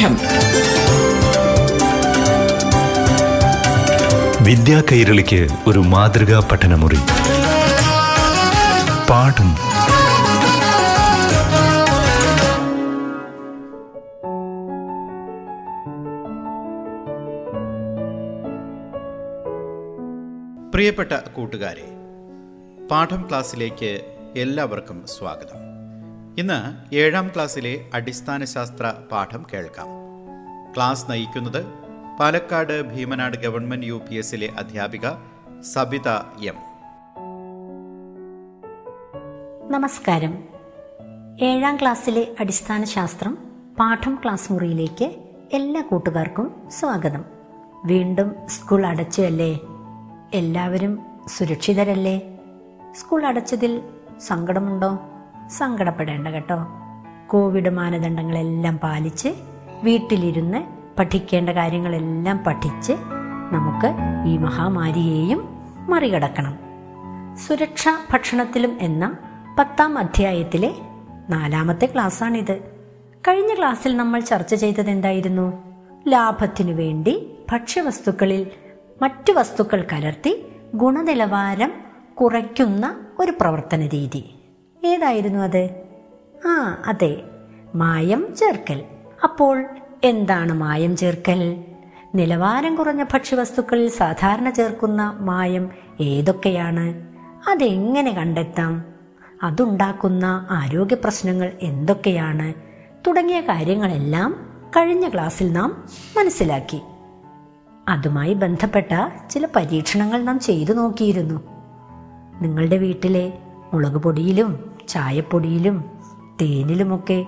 പാഠം വിദ്യാ കൈരളിക്ക് ഒരു മാതൃകാ പഠനമുറി. പാഠം. പ്രിയപ്പെട്ട കൂട്ടുകാരെ പാഠം ക്ലാസ്സിലേക്ക് എല്ലാവർക്കും സ്വാഗതം. ഇന്ന് ഏഴാം ക്ലാസ്സിലെ അടിസ്ഥാന ശാസ്ത്ര പാഠം കേൾക്കാം. ക്ലാസ് നയിക്കുന്നത് Palakkad Bhimanad government U P എസിലെ അധ്യാപിക സബിത എം. നമസ്കാരം. ഏഴാം ക്ലാസ്സിലെ അടിസ്ഥാന ശാസ്ത്രം പാഠം ക്ലാസ് മുറിയിലേക്ക് എല്ലാ കൂട്ടുകാർക്കും സ്വാഗതം. വീണ്ടും സ്കൂൾ അടച്ചല്ലേ എല്ലാവരും സുരക്ഷിതരല്ലേ? സ്കൂൾ അടച്ചതിൽ സങ്കടമുണ്ടോ? സങ്കടപ്പെടേണ്ട കേട്ടോ. കോവിഡ് മാനദണ്ഡങ്ങളെല്ലാം പാലിച്ച് വീട്ടിലിരുന്ന് പഠിക്കേണ്ട കാര്യങ്ങളെല്ലാം പഠിച്ച് നമുക്ക് ഈ മഹാമാരിയെയും മറികടക്കണം. സുരക്ഷ ഭക്ഷണത്തിലും എന്ന പത്താം അധ്യായത്തിലെ നാലാമത്തെ ക്ലാസ്സാണിത്. കഴിഞ്ഞ ക്ലാസ്സിൽ നമ്മൾ ചർച്ച ചെയ്തത് എന്തായിരുന്നു ലാഭത്തിനു വേണ്ടി ഭക്ഷ്യവസ്തുക്കളിൽ മറ്റു വസ്തുക്കൾ കലർത്തി ഗുണനിലവാരം കുറയ്ക്കുന്ന ഒരു പ്രവർത്തന രീതി ഏതായിരുന്നു അത്? ആ അതെ. മായം ചേർക്കൽ. അപ്പോൾ എന്താണ് മായം ചേർക്കൽ? നിലവാരം കുറഞ്ഞ ഭക്ഷ്യവസ്തുക്കളിൽ സാധാരണ ചേർക്കുന്ന മായം ഏതൊക്കെയാണ്? അതെങ്ങനെ കണ്ടെത്താം? അതുണ്ടാക്കുന്ന ആരോഗ്യ പ്രശ്നങ്ങൾ എന്തൊക്കെയാണ്? തുടങ്ങിയ കാര്യങ്ങളെല്ലാം കഴിഞ്ഞ ക്ലാസ്സിൽ നാം മനസ്സിലാക്കി. അതുമായി ബന്ധപ്പെട്ട ചില പരീക്ഷണങ്ങൾ നാം ചെയ്തു നോക്കിയിരുന്നു. നിങ്ങളുടെ വീട്ടിലെ മുളക് പൊടിയിലും ചായപ്പൊടിയിലും തേനിലുമൊക്കെ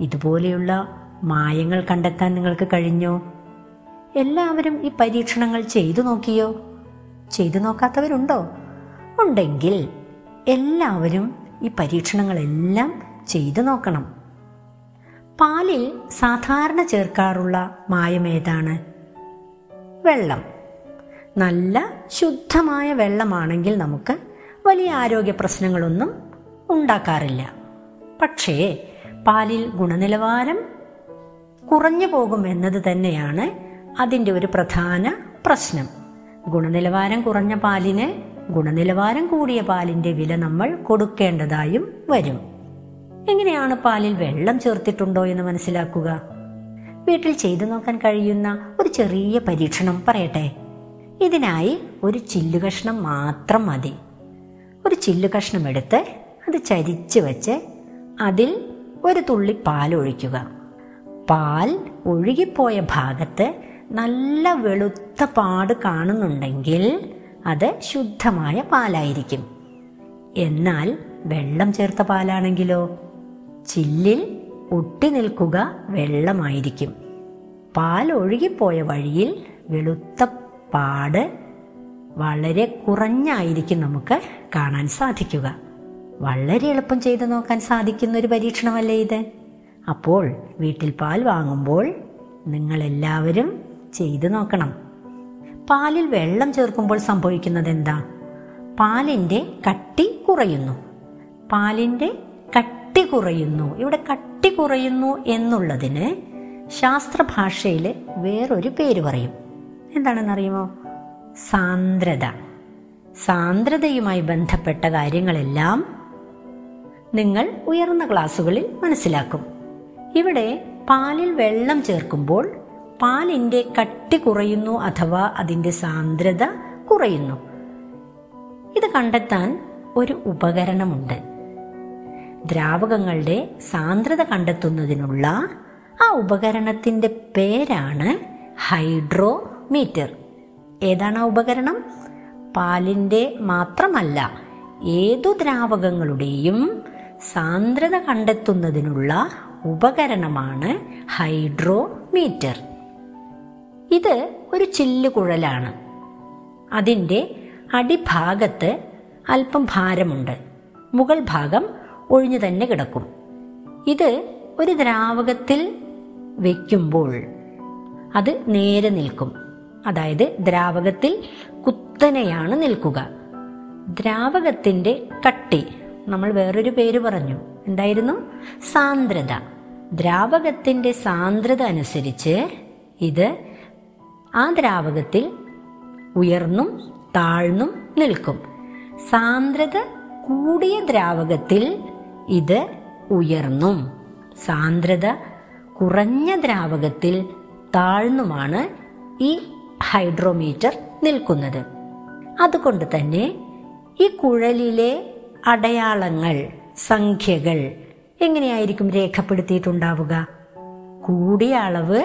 ഇതുപോലെയുള്ള മായങ്ങൾ കണ്ടെത്താൻ നിങ്ങൾക്ക് കഴിഞ്ഞോ? എല്ലാവരും ഈ പരീക്ഷണങ്ങൾ ചെയ്തു നോക്കിയോ? ചെയ്തു നോക്കാത്തവരുണ്ടോ? ഉണ്ടെങ്കിൽ എല്ലാവരും ഈ പരീക്ഷണങ്ങളെല്ലാം ചെയ്തു നോക്കണം. പാലിൽ സാധാരണ ചേർക്കാറുള്ള മായം ഏതാണ്? വെള്ളം. നല്ല ശുദ്ധമായ വെള്ളമാണെങ്കിൽ നമുക്ക് വലിയ ആരോഗ്യ പ്രശ്നങ്ങളൊന്നും ഉണ്ടാക്കാറില്ല. പക്ഷേ പാലിൽ ഗുണനിലവാരം കുറഞ്ഞു പോകും എന്നത് തന്നെയാണ് അതിന്റെ ഒരു പ്രധാന പ്രശ്നം. ഗുണനിലവാരം കുറഞ്ഞ പാലിന് ഗുണനിലവാരം കൂടിയ പാലിന്റെ വില നമ്മൾ കൊടുക്കേണ്ടതായും വരും. എങ്ങനെയാണ് പാലിൽ വെള്ളം ചേർത്തിട്ടുണ്ടോ എന്ന് മനസ്സിലാക്കുക? വീട്ടിൽ ചെയ്തു നോക്കാൻ കഴിയുന്ന ഒരു ചെറിയ പരീക്ഷണം പറയട്ടെ. ഇതിനായി ഒരു ചില്ലു കഷ്ണം മാത്രം മതി. ഒരു ചില്ലു കഷ്ണം എടുത്ത് അത് ചരിച്ച് വെച്ച് അതിൽ ഒരു തുള്ളി പാൽ ഒഴിക്കുക പാൽ ഒഴുകിപ്പോയ ഭാഗത്ത് നല്ല വെളുത്ത പാട് കാണുന്നുണ്ടെങ്കിൽ അത് ശുദ്ധമായ പാലായിരിക്കും. എന്നാൽ വെള്ളം ചേർത്ത പാലാണെങ്കിലോ? ചില്ലിൽ ഒട്ടി നിൽക്കുക വെള്ളമായിരിക്കും. പാൽ ഒഴുകിപ്പോയ വഴിയിൽ വെളുത്ത പാട് വളരെ കുറഞ്ഞായിരിക്കും നമുക്ക് കാണാൻ സാധിക്കുക. വളരെ എളുപ്പം ചെയ്തു നോക്കാൻ സാധിക്കുന്ന ഒരു പരീക്ഷണമല്ലേ ഇത്? അപ്പോൾ വീട്ടിൽ പാൽ വാങ്ങുമ്പോൾ നിങ്ങളെല്ലാവരും ചെയ്തു നോക്കണം. പാലിൽ വെള്ളം ചേർക്കുമ്പോൾ സംഭവിക്കുന്നത് എന്താ പാലിന്റെ കട്ടി കുറയുന്നു. പാലിന്റെ കട്ടി കുറയുന്നു. ഇവിടെ കട്ടി കുറയുന്നു എന്നുള്ളതിന് ശാസ്ത്രഭാഷയിൽ വേറൊരു പേര് പറയും. എന്താണെന്നറിയുമോ? സാന്ദ്രത. സാന്ദ്രതയുമായി ബന്ധപ്പെട്ട കാര്യങ്ങളെല്ലാം നിങ്ങൾ ഉയർന്ന ക്ലാസ്സുകളിൽ മനസ്സിലാക്കും. ഇവിടെ പാലിൽ വെള്ളം ചേർക്കുമ്പോൾ പാലിന്റെ കട്ടി കുറയുന്നു അഥവാ അതിന്റെ സാന്ദ്രത കുറയുന്നു. ഇത് കണ്ടെത്താൻ ഒരു ഉപകരണമുണ്ട്. ദ്രാവകങ്ങളുടെ സാന്ദ്രത കണ്ടെത്തുന്നതിനുള്ള ആ ഉപകരണത്തിന്റെ പേരാണ് ഹൈഡ്രോമീറ്റർ. ഏതാണ് ആ ഉപകരണം? പാലിന്റെ മാത്രമല്ല ഏതു ദ്രാവകങ്ങളുടെയും സാന്ദ്രത കണ്ടെത്തുന്നതിനുള്ള ഉപകരണമാണ് ഹൈഡ്രോമീറ്റർ. ഇത് ഒരു ചില്ലുകുഴലാണ്. അതിന്റെ അടിഭാഗത്ത് അല്പം ഭാരമുണ്ട്. മുകൾ ഭാഗം ഒഴിഞ്ഞു തന്നെ കിടക്കും. ഇത് ഒരു ദ്രാവകത്തിൽ വയ്ക്കുമ്പോൾ അത് നേരെ നിൽക്കും. അതായത് ദ്രാവകത്തിൽ കുത്തനെയാണ് നിൽക്കുക. ദ്രാവകത്തിന്റെ കട്ടി നമ്മൾ വേറൊരു പേര് പറഞ്ഞു. എന്തായിരുന്നു? സാന്ദ്രത. ദ്രാവകത്തിന്റെ സാന്ദ്രത അനുസരിച്ച് ഇത് ആ ദ്രാവകത്തിൽ ഉയർന്നും താഴ്ന്നും നിൽക്കും. സാന്ദ്രത കൂടിയ ദ്രാവകത്തിൽ ഇത് ഉയർന്നും. സാന്ദ്രത കുറഞ്ഞ ദ്രാവകത്തിൽ താഴ്ന്നുമാണ് ഈ ഹൈഡ്രോമീറ്റർ നിൽക്കുന്നത്. അതുകൊണ്ട് തന്നെ ഈ കുഴലിലെ അടയാളങ്ങൾ സംഖ്യകൾ എങ്ങനെയായിരിക്കും രേഖപ്പെടുത്തിയിട്ടുണ്ടാവുക? കൂടിയ അളവ്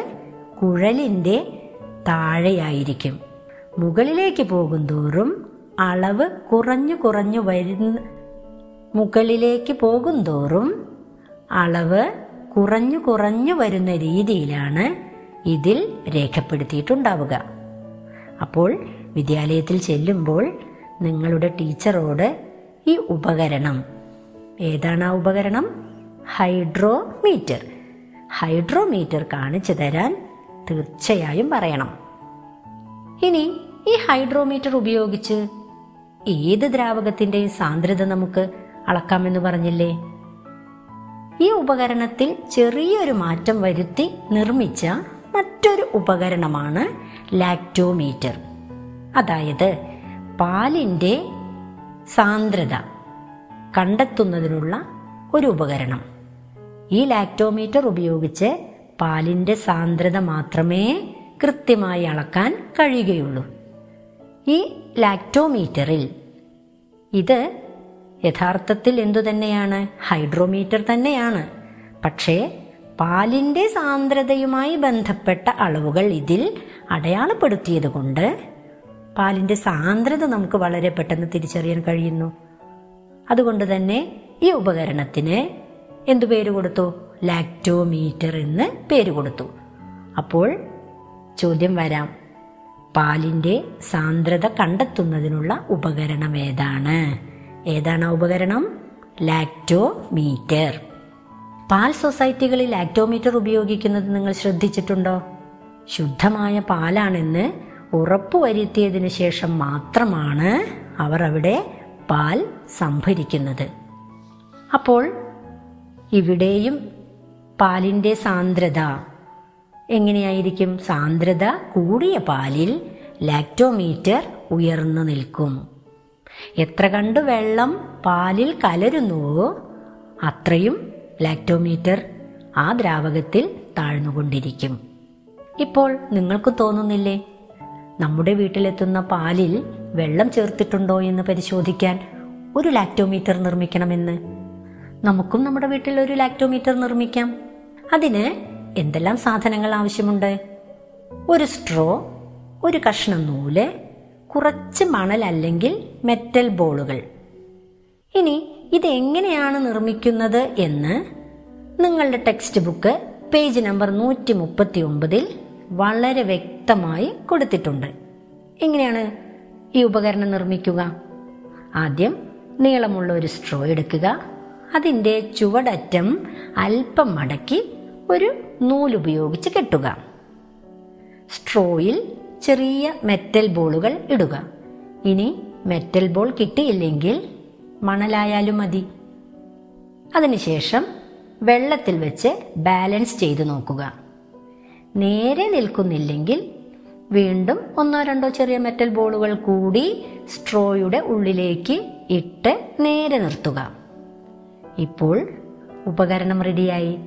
കുഴലിന്റെ താഴെയായിരിക്കും. മുകളിലേക്ക് പോകുന്തോറും അളവ് കുറഞ്ഞു കുറഞ്ഞു വരുന്ന മുകളിലേക്ക് പോകുന്തോറും അളവ് കുറഞ്ഞു കുറഞ്ഞു വരുന്ന രീതിയിലാണ് ഇതിൽ രേഖപ്പെടുത്തിയിട്ടുണ്ടാവുക. അപ്പോൾ വിദ്യാലയത്തിൽ ചെല്ലുമ്പോൾ നിങ്ങളുടെ ടീച്ചറോട് ഈ ഉപകരണം. ഏതാണ് ആ ഉപകരണം? ഹൈഡ്രോമീറ്റർ. ഹൈഡ്രോമീറ്റർ കാണിച്ചു തരാൻ തീർച്ചയായും പറയണം. ഇനി ഈ ഹൈഡ്രോമീറ്റർ ഉപയോഗിച്ച് ഏത് ദ്രാവകത്തിന്റെയും സാന്ദ്രത നമുക്ക് അളക്കാമെന്ന് പറഞ്ഞില്ലേ? ഈ ഉപകരണത്തിൽ ചെറിയൊരു മാറ്റം വരുത്തി നിർമ്മിച്ച മറ്റൊരു ഉപകരണമാണ് ലാക്ടോമീറ്റർ. അതായത് പാലിന്റെ സാന്ദ്രത കണ്ടെത്തുന്നതിനുള്ള ഒരു ഉപകരണം. ഈ ലാക്ടോമീറ്റർ ഉപയോഗിച്ച് പാലിന്റെ സാന്ദ്രത മാത്രമേ കൃത്യമായി അളക്കാൻ കഴിയുകയുള്ളൂ. ഈ ലാക്ടോമീറ്ററിൽ ഇത് യഥാർത്ഥത്തിൽ എന്തു തന്നെയാണ്? ഹൈഡ്രോമീറ്റർ തന്നെയാണ്. പക്ഷേ പാലിന്റെ സാന്ദ്രതയുമായി ബന്ധപ്പെട്ട അളവുകൾ ഇതിൽ അടയാളപ്പെടുത്തിയത് കൊണ്ട് പാലിന്റെ സാന്ദ്രത നമുക്ക് വളരെ പെട്ടെന്ന് തിരിച്ചറിയാൻ കഴിയുന്നു. അതുകൊണ്ട് തന്നെ ഈ ഉപകരണത്തിന് എന്തു പേര് കൊടുത്തു? ലാക്ടോമീറ്റർ എന്ന് പേര് കൊടുത്തു. അപ്പോൾ ചോദ്യം വരാം. പാലിന്റെ സാന്ദ്രത കണ്ടെത്തുന്നതിനുള്ള ഉപകരണം ഏതാണ്? ഏതാണ് ആ ഉപകരണം? ലാക്ടോമീറ്റർ. പാൽ സൊസൈറ്റികളിൽ ലാക്ടോമീറ്റർ ഉപയോഗിക്കുന്നത് നിങ്ങൾ ശ്രദ്ധിച്ചിട്ടുണ്ടോ? ശുദ്ധമായ പാലാണെന്ന് ഉറപ്പുവരുത്തിയതിനു ശേഷം മാത്രമാണ് അവർ അവിടെ പാൽ സംഭരിക്കുന്നത്. അപ്പോൾ ഇവിടെയും പാലിന്റെ സാന്ദ്രത എങ്ങനെയായിരിക്കും? സാന്ദ്രത കൂടിയ പാലിൽ ലാക്ടോമീറ്റർ ഉയർന്നു നിൽക്കും. എത്ര കണ്ട് വെള്ളം പാലിൽ കലരുന്നുവോ അത്രയും ലാക്ടോമീറ്റർ ആ ദ്രാവകത്തിൽ താഴ്ന്നുകൊണ്ടിരിക്കും. ഇപ്പോൾ നിങ്ങൾക്ക് തോന്നുന്നില്ലേ? നമ്മുടെ വീട്ടിലെത്തുന്ന പാലിൽ വെള്ളം ചേർത്തിട്ടുണ്ടോ എന്ന് പരിശോധിക്കാൻ ഒരു ലാക്ടോമീറ്റർ നിർമ്മിക്കണമെന്ന്. നമുക്കും നമ്മുടെ വീട്ടിൽ ഒരു ലാക്ടോമീറ്റർ നിർമ്മിക്കാം. അതിന് എന്തെല്ലാം സാധനങ്ങൾ ആവശ്യമുണ്ട്? ഒരു സ്ട്രോ ഒരു കഷ്ണം നൂൽ കുറച്ച് മണൽ അല്ലെങ്കിൽ മെറ്റൽ ബോളുകൾ. ഇനി ഇത് എങ്ങനെയാണ് നിർമ്മിക്കുന്നത് എന്ന് നിങ്ങളുടെ ടെക്സ്റ്റ് ബുക്ക് പേജ് നമ്പർ നൂറ്റി മുപ്പത്തി ഒമ്പതിൽ വളരെ വ്യക്തമായി കൊടുത്തിട്ടുണ്ട്. എങ്ങനെയാണ് ഈ ഉപകരണം നിർമ്മിക്കുക. ആദ്യം നീളമുള്ള ഒരു സ്ട്രോ എടുക്കുക. അതിന്റെ ചുവടറ്റം അല്പം മടക്കി ഒരു നൂലുപയോഗിച്ച് കെട്ടുക. സ്ട്രോയിൽ ചെറിയ മെറ്റൽ ബോളുകൾ ഇടുക. ഇനി മെറ്റൽ ബോൾ കിട്ടിയില്ലെങ്കിൽ മണലായാലും മതി. അതിനുശേഷം വെള്ളത്തിൽ വെച്ച് ബാലൻസ് ചെയ്തു നോക്കുക. നേരെ നിൽക്കുന്നില്ലെങ്കിൽ വീണ്ടും ഒന്നോ രണ്ടോ ചെറിയ മെറ്റൽ ബോളുകൾ കൂടി സ്ട്രോയുടെ ഉള്ളിലേക്ക് ഇട്ട് നേരെ നിർത്തുക. ഇപ്പോൾ ഉപകരണം റെഡിയായി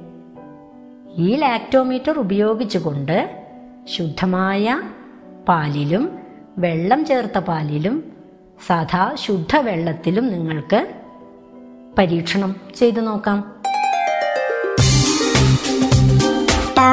ഈ ലാക്ടോമീറ്റർ ഉപയോഗിച്ചുകൊണ്ട് ശുദ്ധമായ പാലിലും വെള്ളം ചേർത്ത പാലിലും സദാ ശുദ്ധ വെള്ളത്തിലും നിങ്ങൾക്ക് പരീക്ഷണം ചെയ്തു നോക്കാം.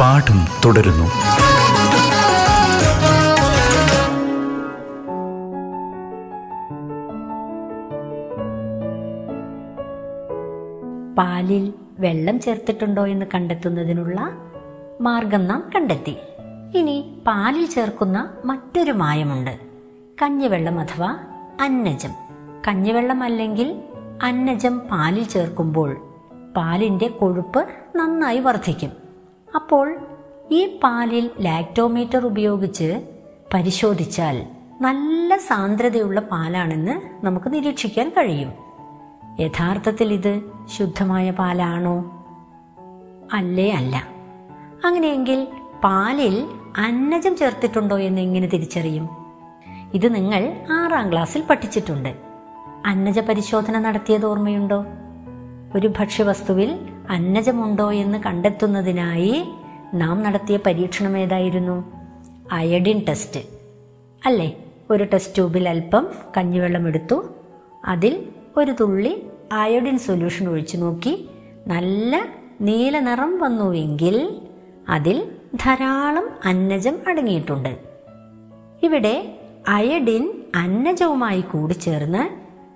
പാഠം തുടരുന്നു. പാലിൽ വെള്ളം ചേർത്തിട്ടുണ്ടോ എന്ന് കണ്ടെത്തുന്നതിനുള്ള മാർഗം നാം കണ്ടെത്തി. ഇനി പാലിൽ ചേർക്കുന്ന മറ്റൊരു മായമുണ്ട്. കഞ്ഞിവെള്ളം അഥവാ അന്നജം. കഞ്ഞിവെള്ളം അല്ലെങ്കിൽ അന്നജം പാലിൽ ചേർക്കുമ്പോൾ പാലിന്റെ കൊഴുപ്പ് നന്നായി വർദ്ധിക്കും. അപ്പോൾ ഈ പാലിൽ ലാക്ടോമീറ്റർ ഉപയോഗിച്ച് പരിശോധിച്ചാൽ നല്ല സാന്ദ്രതയുള്ള പാലാണെന്ന് നമുക്ക് നിരീക്ഷിക്കാൻ കഴിയും. യഥാർത്ഥത്തിൽ ഇത് ശുദ്ധമായ പാലാണോ? അല്ലേ അല്ല. അങ്ങനെയെങ്കിൽ പാലിൽ അന്നജം ചേർത്തിട്ടുണ്ടോ എന്ന് എങ്ങനെ തിരിച്ചറിയും? ഇത് നിങ്ങൾ ആറാം ക്ലാസ്സിൽ പഠിച്ചിട്ടുണ്ട്. അന്നജ പരിശോധന നടത്തിയത് ഓർമ്മയുണ്ടോ? ഒരു ഭക്ഷ്യവസ്തുവിൽ അന്നജമുണ്ടോ എന്ന് കണ്ടെത്തുന്നതിനായി നാം നടത്തിയ പരീക്ഷണം ഏതായിരുന്നു? Iodine test. അല്ലേ? ഒരു ടെസ്റ്റ് ട്യൂബിൽ അല്പം കഞ്ഞിവെള്ളം എടുത്തു. അതിൽ ഒരു തുള്ളി അയോഡിൻ സൊല്യൂഷൻ ഒഴിച്ചു നോക്കി. നല്ല നീല നിറം വന്നുവെങ്കിൽ അതിൽ ധാരാളം അന്നജം അടങ്ങിയിട്ടുണ്ട്. ഇവിടെ അയഡിൻ അന്നജവുമായി കൂടിച്ചേർന്ന്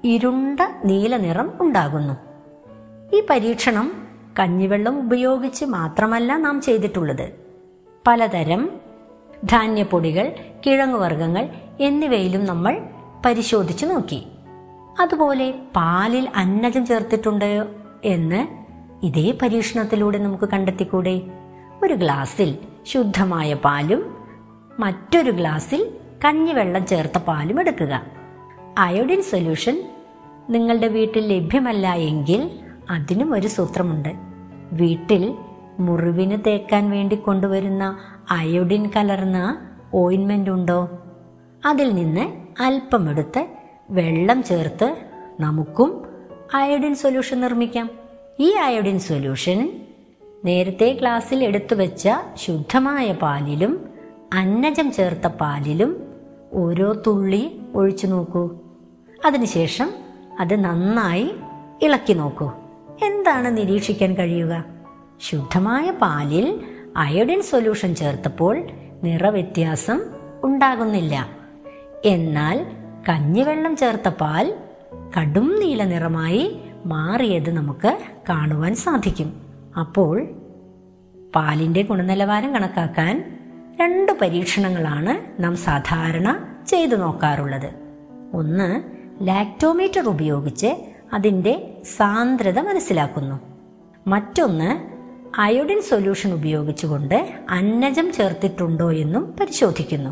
ഇരുണ്ട നീല നിറം ഉണ്ടാകുന്നു. ഈ പരീക്ഷണം കഞ്ഞിവെള്ളം ഉപയോഗിച്ച് മാത്രമല്ല നാം ചെയ്തിട്ടുള്ളത്. പലതരം ധാന്യപ്പൊടികൾ കിഴങ്ങുവർഗങ്ങൾ എന്നിവയിലും നമ്മൾ പരിശോധിച്ചു നോക്കി. അതുപോലെ പാലിൽ അന്നജം ചേർത്തിട്ടുണ്ട് എന്ന് ഇതേ പരീക്ഷണത്തിലൂടെ നമുക്ക് കണ്ടെത്തിക്കൂടെ? ഒരു ഗ്ലാസ്സിൽ ശുദ്ധമായ പാലും മറ്റൊരു ഗ്ലാസ്സിൽ കഞ്ഞിവെള്ളം ചേർത്ത പാലും എടുക്കുക. അയോഡിൻ സൊല്യൂഷൻ നിങ്ങളുടെ വീട്ടിൽ ലഭ്യമല്ല എങ്കിൽ അതിനും ഒരു സൂത്രമുണ്ട്. വീട്ടിൽ മുറിവിന് തേക്കാൻ വേണ്ടി കൊണ്ടുവരുന്ന അയോഡിൻ കലർന്ന ഓയിൻമെന്റ് ഉണ്ടോ? അതിൽ നിന്ന് അല്പം എടുത്ത് വെള്ളം ചേർത്ത് നമുക്കും അയോഡിൻ സൊല്യൂഷൻ നിർമ്മിക്കാം. ഈ അയോഡിൻ സൊല്യൂഷൻ നേരത്തെ ഗ്ലാസ്സിൽ എടുത്തു വെച്ച ശുദ്ധമായ പാലിലും അന്നജം ചേർത്ത പാലിലും ഓരോ തുള്ളി ഒഴിച്ചു നോക്കൂ. അതിനുശേഷം അത് നന്നായി ഇളക്കി നോക്കൂ. എന്താണ് നിരീക്ഷിക്കാൻ കഴിയുക? ശുദ്ധമായ പാലിൽ അയോഡിൻ സൊല്യൂഷൻ ചേർത്തപ്പോൾ നിറവ്യത്യാസം ഉണ്ടാകുന്നില്ല. എന്നാൽ കഞ്ഞിവെള്ളം ചേർത്ത പാൽ കടും നീല നിറമായി മാറിയത് നമുക്ക് കാണുവാൻ സാധിക്കും. അപ്പോൾ പാലിന്റെ ഗുണനിലവാരം കണക്കാക്കാൻ രണ്ട് പരീക്ഷണങ്ങളാണ് നാം സാധാരണ ചെയ്തു നോക്കാറുള്ളത്. ഒന്ന് ലാക്ടോമീറ്റർ ഉപയോഗിച്ച് അതിന്റെ സാന്ദ്രത മനസ്സിലാക്കുന്നു. മറ്റൊന്ന് അയോഡിൻ സൊല്യൂഷൻ ഉപയോഗിച്ചുകൊണ്ട് അന്നജം ചേർത്തിട്ടുണ്ടോ എന്നും പരിശോധിക്കുന്നു.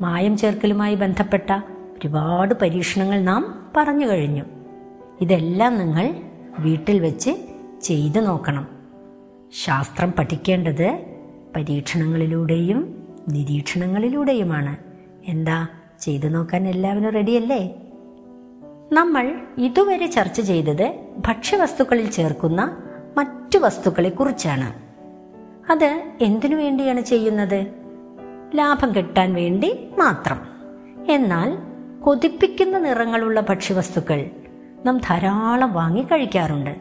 മായം ചേർക്കലുമായി ബന്ധപ്പെട്ട ഒരുപാട് പരീക്ഷണങ്ങൾ നാം പറഞ്ഞു കഴിഞ്ഞു. ഇതെല്ലാം നിങ്ങൾ വീട്ടിൽ വെച്ച് ചെയ്തു നോക്കണം. ശാസ്ത്രം പഠിക്കേണ്ടത് പരീക്ഷണങ്ങളിലൂടെയും നിരീക്ഷണങ്ങളിലൂടെയുമാണ്. എന്താ ചെയ്തു നോക്കാൻ എല്ലാവരും റെഡിയല്ലേ നമ്മൾ ഇതുവരെ ചർച്ച ചെയ്തത് ഭക്ഷ്യവസ്തുക്കളിൽ ചേർക്കുന്ന മറ്റു വസ്തുക്കളെ കുറിച്ചാണ് അത് എന്തിനു വേണ്ടിയാണ് ചെയ്യുന്നത്? ലാഭം കിട്ടാൻ വേണ്ടി മാത്രം. എന്നാൽ കൊതിപ്പിക്കുന്ന നിറങ്ങളുള്ള ഭക്ഷ്യവസ്തുക്കൾ നാം ധാരാളം വാങ്ങി കഴിക്കാറുണ്ട്.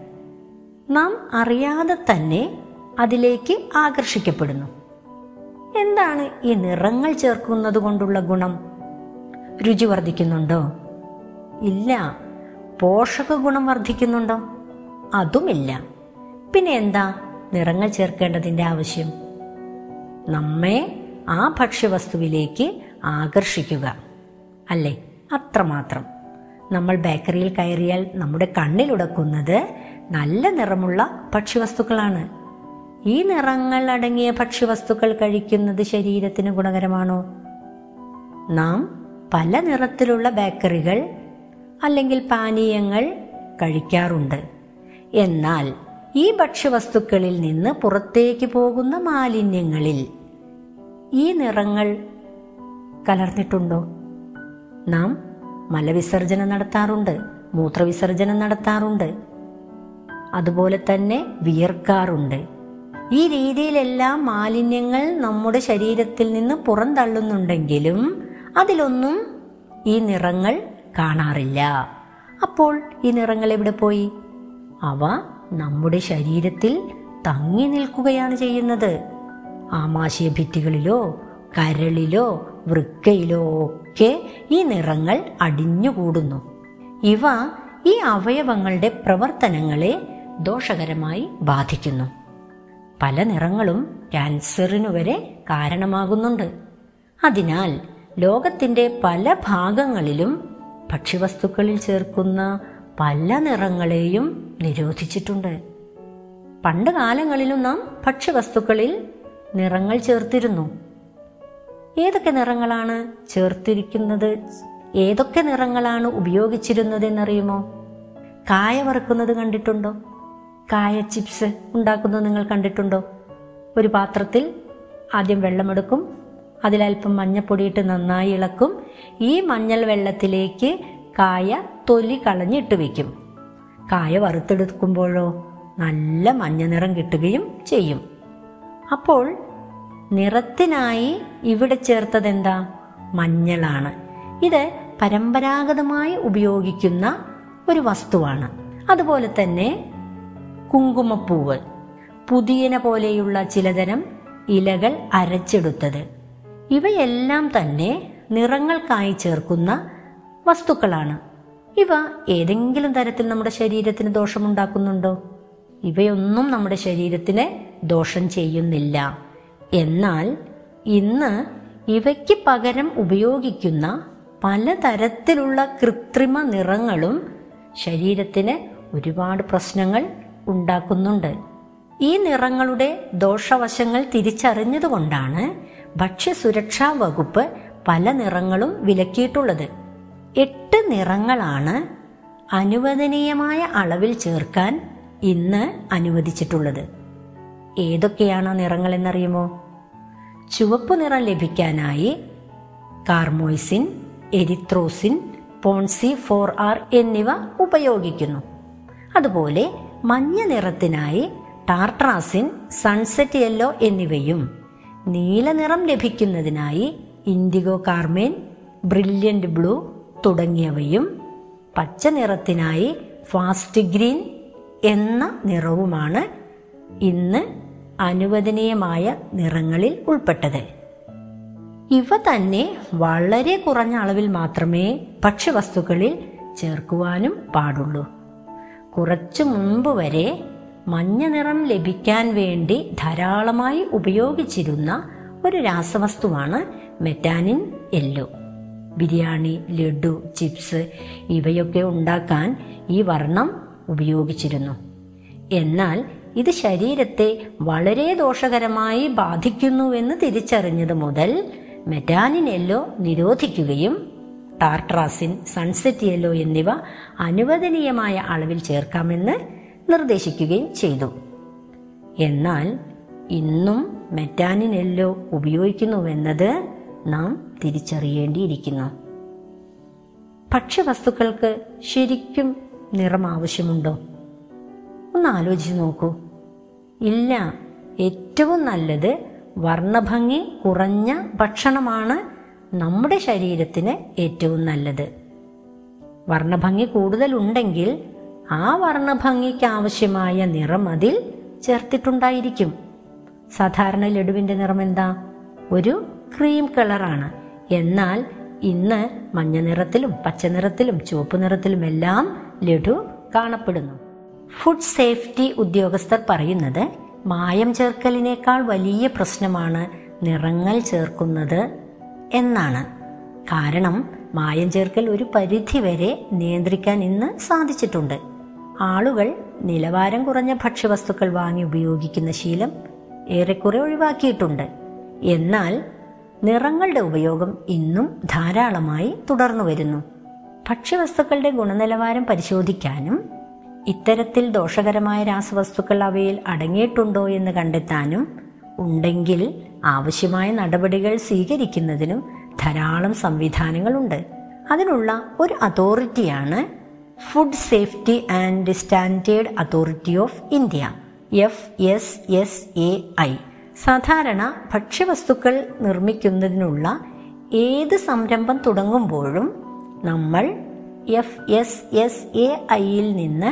നാം അറിയാതെ തന്നെ അതിലേക്ക് ആകർഷിക്കപ്പെടുന്നു. എന്താണ് ഈ നിറങ്ങൾ ചേർക്കുന്നത് കൊണ്ടുള്ള ഗുണം? രുചി വർദ്ധിക്കുന്നുണ്ടോ? ഇല്ല. പോഷക ഗുണം വർദ്ധിക്കുന്നുണ്ടോ? അതുമില്ല. പിന്നെ എന്താ നിറങ്ങൾ ചേർക്കേണ്ടതിന്റെ ആവശ്യം? നമ്മെ ആ ഭക്ഷ്യവസ്തുവിലേക്ക് ആകർഷിക്കുക. അല്ലേ? അത്രമാത്രം. നമ്മൾ ബേക്കറിയിൽ കയറിയാൽ നമ്മുടെ കണ്ണിലുടക്കുന്നത് നല്ല നിറമുള്ള ഭക്ഷ്യവസ്തുക്കളാണ്. ഈ നിറങ്ങൾ അടങ്ങിയ ഭക്ഷ്യവസ്തുക്കൾ കഴിക്കുന്നത് ശരീരത്തിന് ഗുണകരമാണോ? നാം പല നിറത്തിലുള്ള ബേക്കറികൾ അല്ലെങ്കിൽ പാനീയങ്ങൾ കഴിക്കാറുണ്ട്. എന്നാൽ ഈ ഭക്ഷ്യവസ്തുക്കളിൽ നിന്ന് പുറത്തേക്ക് പോകുന്ന മാലിന്യങ്ങളിൽ ഈ നിറങ്ങൾ കലർന്നിട്ടുണ്ടോ? നാം മലവിസർജനം നടത്താറുണ്ട് മൂത്രവിസർജനം നടത്താറുണ്ട് അതുപോലെ തന്നെ വിയർക്കാറുണ്ട്. ഈ രീതിയിലെല്ലാം മാലിന്യങ്ങൾ നമ്മുടെ ശരീരത്തിൽ നിന്ന് പുറന്തള്ളുന്നുണ്ടെങ്കിലും അതിലൊന്നും ഈ നിറങ്ങൾ കാണാറില്ല. അപ്പോൾ ഈ നിറങ്ങൾ എവിടെ പോയി? അവ നമ്മുടെ ശരീരത്തിൽ തങ്ങി നിൽക്കുകയാണ് ചെയ്യുന്നത്. ആമാശയ ഭിത്തികളിലോ കരളിലോ വൃക്കയിലോ ഒക്കെ ഈ നിറങ്ങൾ അടിഞ്ഞുകൂടുന്നു. ഇവ ഈ അവയവങ്ങളുടെ പ്രവർത്തനങ്ങളെ ദോഷകരമായി ബാധിക്കുന്നു. പല നിറങ്ങളും ക്യാൻസറിനു വരെ കാരണമാകുന്നുണ്ട്. അതിനാൽ ലോകത്തിന്റെ പല ഭാഗങ്ങളിലും ഭക്ഷ്യവസ്തുക്കളിൽ ചേർക്കുന്ന പല നിറങ്ങളെയും നിരോധിച്ചിട്ടുണ്ട്. പണ്ട് കാലങ്ങളിലും നാം ഭക്ഷ്യവസ്തുക്കളിൽ നിറങ്ങൾ ചേർത്തിരുന്നു. ഏതൊക്കെ നിറങ്ങളാണ് ചേർത്തിരിക്കുന്നത്? ഏതൊക്കെ നിറങ്ങളാണ് ഉപയോഗിച്ചിരുന്നത് എന്നറിയുമോ കായ വറുക്കുന്നത് കണ്ടിട്ടുണ്ടോ? കായ ചിപ്സ് ഉണ്ടാക്കുന്നത് നിങ്ങൾ കണ്ടിട്ടുണ്ടോ? ഒരു പാത്രത്തിൽ ആദ്യം വെള്ളമെടുക്കും അതിലൽപ്പം മഞ്ഞപ്പൊടിയിട്ട് നന്നായി ഇളക്കും. ഈ മഞ്ഞൾ വെള്ളത്തിലേക്ക് കായ തൊലി കളഞ്ഞിട്ട് വെക്കും. കായ വറുത്തെടുക്കുമ്പോഴോ നല്ല മഞ്ഞ നിറം കിട്ടുകയും ചെയ്യും. അപ്പോൾ നിറത്തിനായി ഇവിടെ ചേർത്തത് എന്താ മഞ്ഞളാണ്. ഇത് പരമ്പരാഗതമായി ഉപയോഗിക്കുന്ന ഒരു വസ്തുവാണ്. അതുപോലെ തന്നെ കുങ്കുമപ്പൂവ്. പുതിയന പോലെയുള്ള ചിലതരം ഇലകൾ അരച്ചെടുത്തത്. ഇവയെല്ലാം തന്നെ നിറങ്ങൾക്കായി ചേർക്കുന്ന വസ്തുക്കളാണ്. ഇവ ഏതെങ്കിലും തരത്തിൽ നമ്മുടെ ശരീരത്തിന് ദോഷമുണ്ടാക്കുന്നുണ്ടോ? ഇവയൊന്നും നമ്മുടെ ശരീരത്തിന് ദോഷം ചെയ്യുന്നില്ല. എന്നാൽ ഇന്ന് ഇവയ്ക്ക് പകരം ഉപയോഗിക്കുന്ന പലതരത്തിലുള്ള കൃത്രിമ നിറങ്ങളും ശരീരത്തിന് ഒരുപാട് പ്രശ്നങ്ങൾ ഉണ്ടാക്കുന്നുണ്ട്. ഈ നിറങ്ങളുടെ ദോഷവശങ്ങൾ തിരിച്ചറിഞ്ഞതുകൊണ്ടാണ് ഭക്ഷ്യസുരക്ഷാ വകുപ്പ് പല നിറങ്ങളും വിലക്കിയിട്ടുള്ളത്. എട്ട് നിറങ്ങളാണ് അനുവദനീയമായ അളവിൽ ചേർക്കാൻ ഇന്ന് അനുവദിച്ചിട്ടുള്ളത്. ഏതൊക്കെയാണ് നിറങ്ങൾ എന്നറിയുമോ ചുവപ്പ് നിറം ലഭിക്കാനായി carmoisine erythrosine ponceau four R എന്നിവ ഉപയോഗിക്കുന്നു. അതുപോലെ മഞ്ഞ നിറത്തിനായി ടാർട്രാസിൻ സൺസെറ്റ് യെല്ലോ എന്നിവയും നീല നിറം ലഭിക്കുന്നതിനായി ഇൻഡിഗോ കാർമേൻ ബ്രില്യന്റ് ബ്ലൂ തുടങ്ങിയവയും പച്ച നിറത്തിനായി ഫാസ്റ്റ് ഗ്രീൻ എന്ന നിറവുമാണ് ഇന്ന് അനുവദനീയമായ നിറങ്ങളിൽ ഉൾപ്പെട്ടത്. ഇവ തന്നെ വളരെ കുറഞ്ഞ അളവിൽ മാത്രമേ ഭക്ഷ്യവസ്തുക്കളിൽ ചേർക്കുവാനും പാടുള്ളൂ. കുറച്ചു മുമ്പ് വരെ മഞ്ഞ നിറം ലഭിക്കാൻ വേണ്ടി ധാരാളമായി ഉപയോഗിച്ചിരുന്ന ഒരു രാസവസ്തുവാണ് metanil yellow biryani laddu chips ഇവയൊക്കെ ഉണ്ടാക്കാൻ ഈ വർണം ഉപയോഗിച്ചിരുന്നു. എന്നാൽ ഇത് ശരീരത്തെ വളരെ ദോഷകരമായി ബാധിക്കുന്നുവെന്ന് തിരിച്ചറിഞ്ഞത് മുതൽ മെറ്റാനിൻ യെല്ലോ നിരോധിക്കുകയും ടാർട്രാസിൻ സൺസെറ്റ് യെല്ലോ എന്നിവ അനുവദനീയമായ അളവിൽ ചേർക്കാമെന്ന് നിർദ്ദേശിക്കുകയും ചെയ്തു. എന്നാൽ ഇന്നും മെറ്റാനിൻ യെല്ലോ ഉപയോഗിക്കുന്നുവെന്നത് നാം തിരിച്ചറിയേണ്ടിയിരിക്കുന്നു. ഭക്ഷ്യവസ്തുക്കൾക്ക് ശരിക്കും നിറം ആവശ്യമുണ്ടോ ഒന്ന് ആലോചിച്ച് നോക്കൂ. ഇല്ല ഏറ്റവും നല്ലത് വർണഭംഗി കുറഞ്ഞ ഭക്ഷണമാണ് നമ്മുടെ ശരീരത്തിന് ഏറ്റവും നല്ലത്. വർണഭംഗി കൂടുതലുണ്ടെങ്കിൽ ആ വർണഭംഗിക്ക് ആവശ്യമായ നിറം അതിൽ ചേർത്തിട്ടുണ്ടായിരിക്കും. സാധാരണ ലഡുവിന്റെ നിറം എന്താ? ഒരു ക്രീം കളറാണ്. എന്നാൽ ഇന്ന് മഞ്ഞ നിറത്തിലും പച്ച നിറത്തിലും ചുവപ്പ് നിറത്തിലും എല്ലാം ലഡു കാണപ്പെടുന്നു. ഫുഡ് സേഫ്റ്റി ഉദ്യോഗസ്ഥർ പറയുന്നത് മായം ചേർക്കലിനേക്കാൾ വലിയ പ്രശ്നമാണ് നിറങ്ങൾ ചേർക്കുന്നത് എന്നാണ്. കാരണം മായം ചേർക്കൽ ഒരു പരിധിവരെ നിയന്ത്രിക്കാൻ ഇന്ന് സാധിച്ചിട്ടുണ്ട്. ആളുകൾ നിലവാരം കുറഞ്ഞ ഭക്ഷ്യവസ്തുക്കൾ വാങ്ങി ഉപയോഗിക്കുന്ന ശീലം ഏറെക്കുറെ ഒഴിവാക്കിയിട്ടുണ്ട്. എന്നാൽ നിറങ്ങളുടെ ഉപയോഗം ഇന്നും ധാരാളമായി തുടർന്നു വരുന്നു. ഭക്ഷ്യവസ്തുക്കളുടെ ഗുണനിലവാരം പരിശോധിക്കാനും ഇത്തരത്തിൽ ദോഷകരമായ രാസവസ്തുക്കൾ അവയിൽ അടങ്ങിയിട്ടുണ്ടോ എന്ന് കണ്ടെത്താനും ഉണ്ടെങ്കിൽ ആവശ്യമായ നടപടികൾ സ്വീകരിക്കുന്നതിനും ധാരാളം സംവിധാനങ്ങളുണ്ട്. അതിനുള്ള ഒരു അതോറിറ്റിയാണ് food safety and standard authority of India F S S A I സാധാരണ ഭക്ഷ്യവസ്തുക്കൾ നിർമ്മിക്കുന്നതിനുള്ള ഏത് സംരംഭം തുടങ്ങുമ്പോഴും നമ്മൾ എഫ് എസ് എസ് എ ഐയിൽ നിന്ന്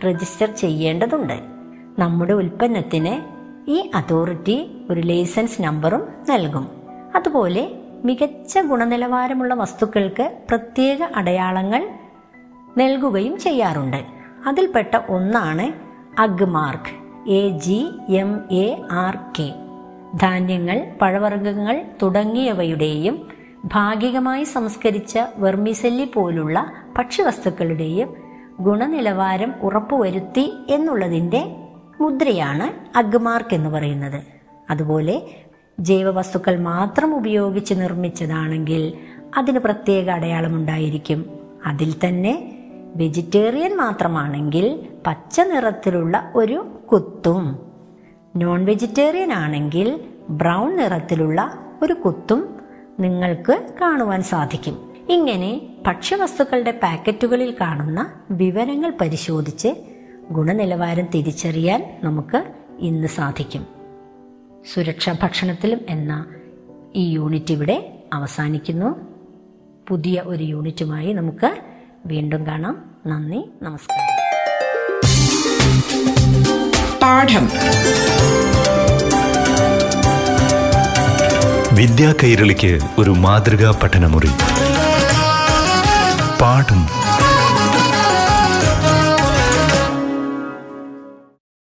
രജിസ്റ്റർ ചെയ്യേണ്ടതുണ്ട്. നമ്മുടെ ഉൽപ്പന്നത്തിന് ഈ അതോറിറ്റി ഒരു ലൈസൻസ് നമ്പറും നൽകും. അതുപോലെ മികച്ച ഗുണനിലവാരമുള്ള വസ്തുക്കൾക്ക് പ്രത്യേക അടയാളങ്ങൾ നൽകുകയും ചെയ്യാറുണ്ട്. അതിൽപ്പെട്ട ഒന്നാണ് Agmark. A G M A R K. ധാന്യങ്ങൾ പഴവർഗങ്ങൾ തുടങ്ങിയവയുടെയും ഭാഗികമായി സംസ്കരിച്ച വെർമിസെല്ലി പോലുള്ള ഭക്ഷ്യവസ്തുക്കളുടെയും ഗുണനിലവാരം ഉറപ്പുവരുത്തി എന്നുള്ളതിന്റെ മുദ്രയാണ് അഗ്മാർക്ക് എന്ന് പറയുന്നത്. അതുപോലെ ജൈവവസ്തുക്കൾ മാത്രം ഉപയോഗിച്ച് നിർമ്മിച്ചതാണെങ്കിൽ അതിന് പ്രത്യേക അടയാളമുണ്ടായിരിക്കും അതിൽ തന്നെ വെജിറ്റേറിയൻ മാത്രമാണെങ്കിൽ പച്ച നിറത്തിലുള്ള ഒരു കുത്തും. നോൺ വെജിറ്റേറിയൻ ആണെങ്കിൽ ബ്രൗൺ നിറത്തിലുള്ള ഒരു കുത്തും നിങ്ങൾക്ക് കാണുവാൻ സാധിക്കും. ഇങ്ങനെ ഭക്ഷ്യവസ്തുക്കളുടെ പാക്കറ്റുകളിൽ കാണുന്ന വിവരങ്ങൾ പരിശോധിച്ച് ഗുണനിലവാരം തിരിച്ചറിയാൻ നമുക്ക് ഇന്ന് സാധിക്കും. സുരക്ഷാ ഭക്ഷണത്തിലും എന്ന ഈ യൂണിറ്റ് ഇവിടെ അവസാനിക്കുന്നു. പുതിയ ഒരു യൂണിറ്റുമായി നമുക്ക് വീണ്ടും കാണാം. നന്ദി നമസ്കാരം. പാഠം. വിദ്യാ കൈരളിക്ക് ഒരു മാതൃകാ പഠനമുറി. പാഠം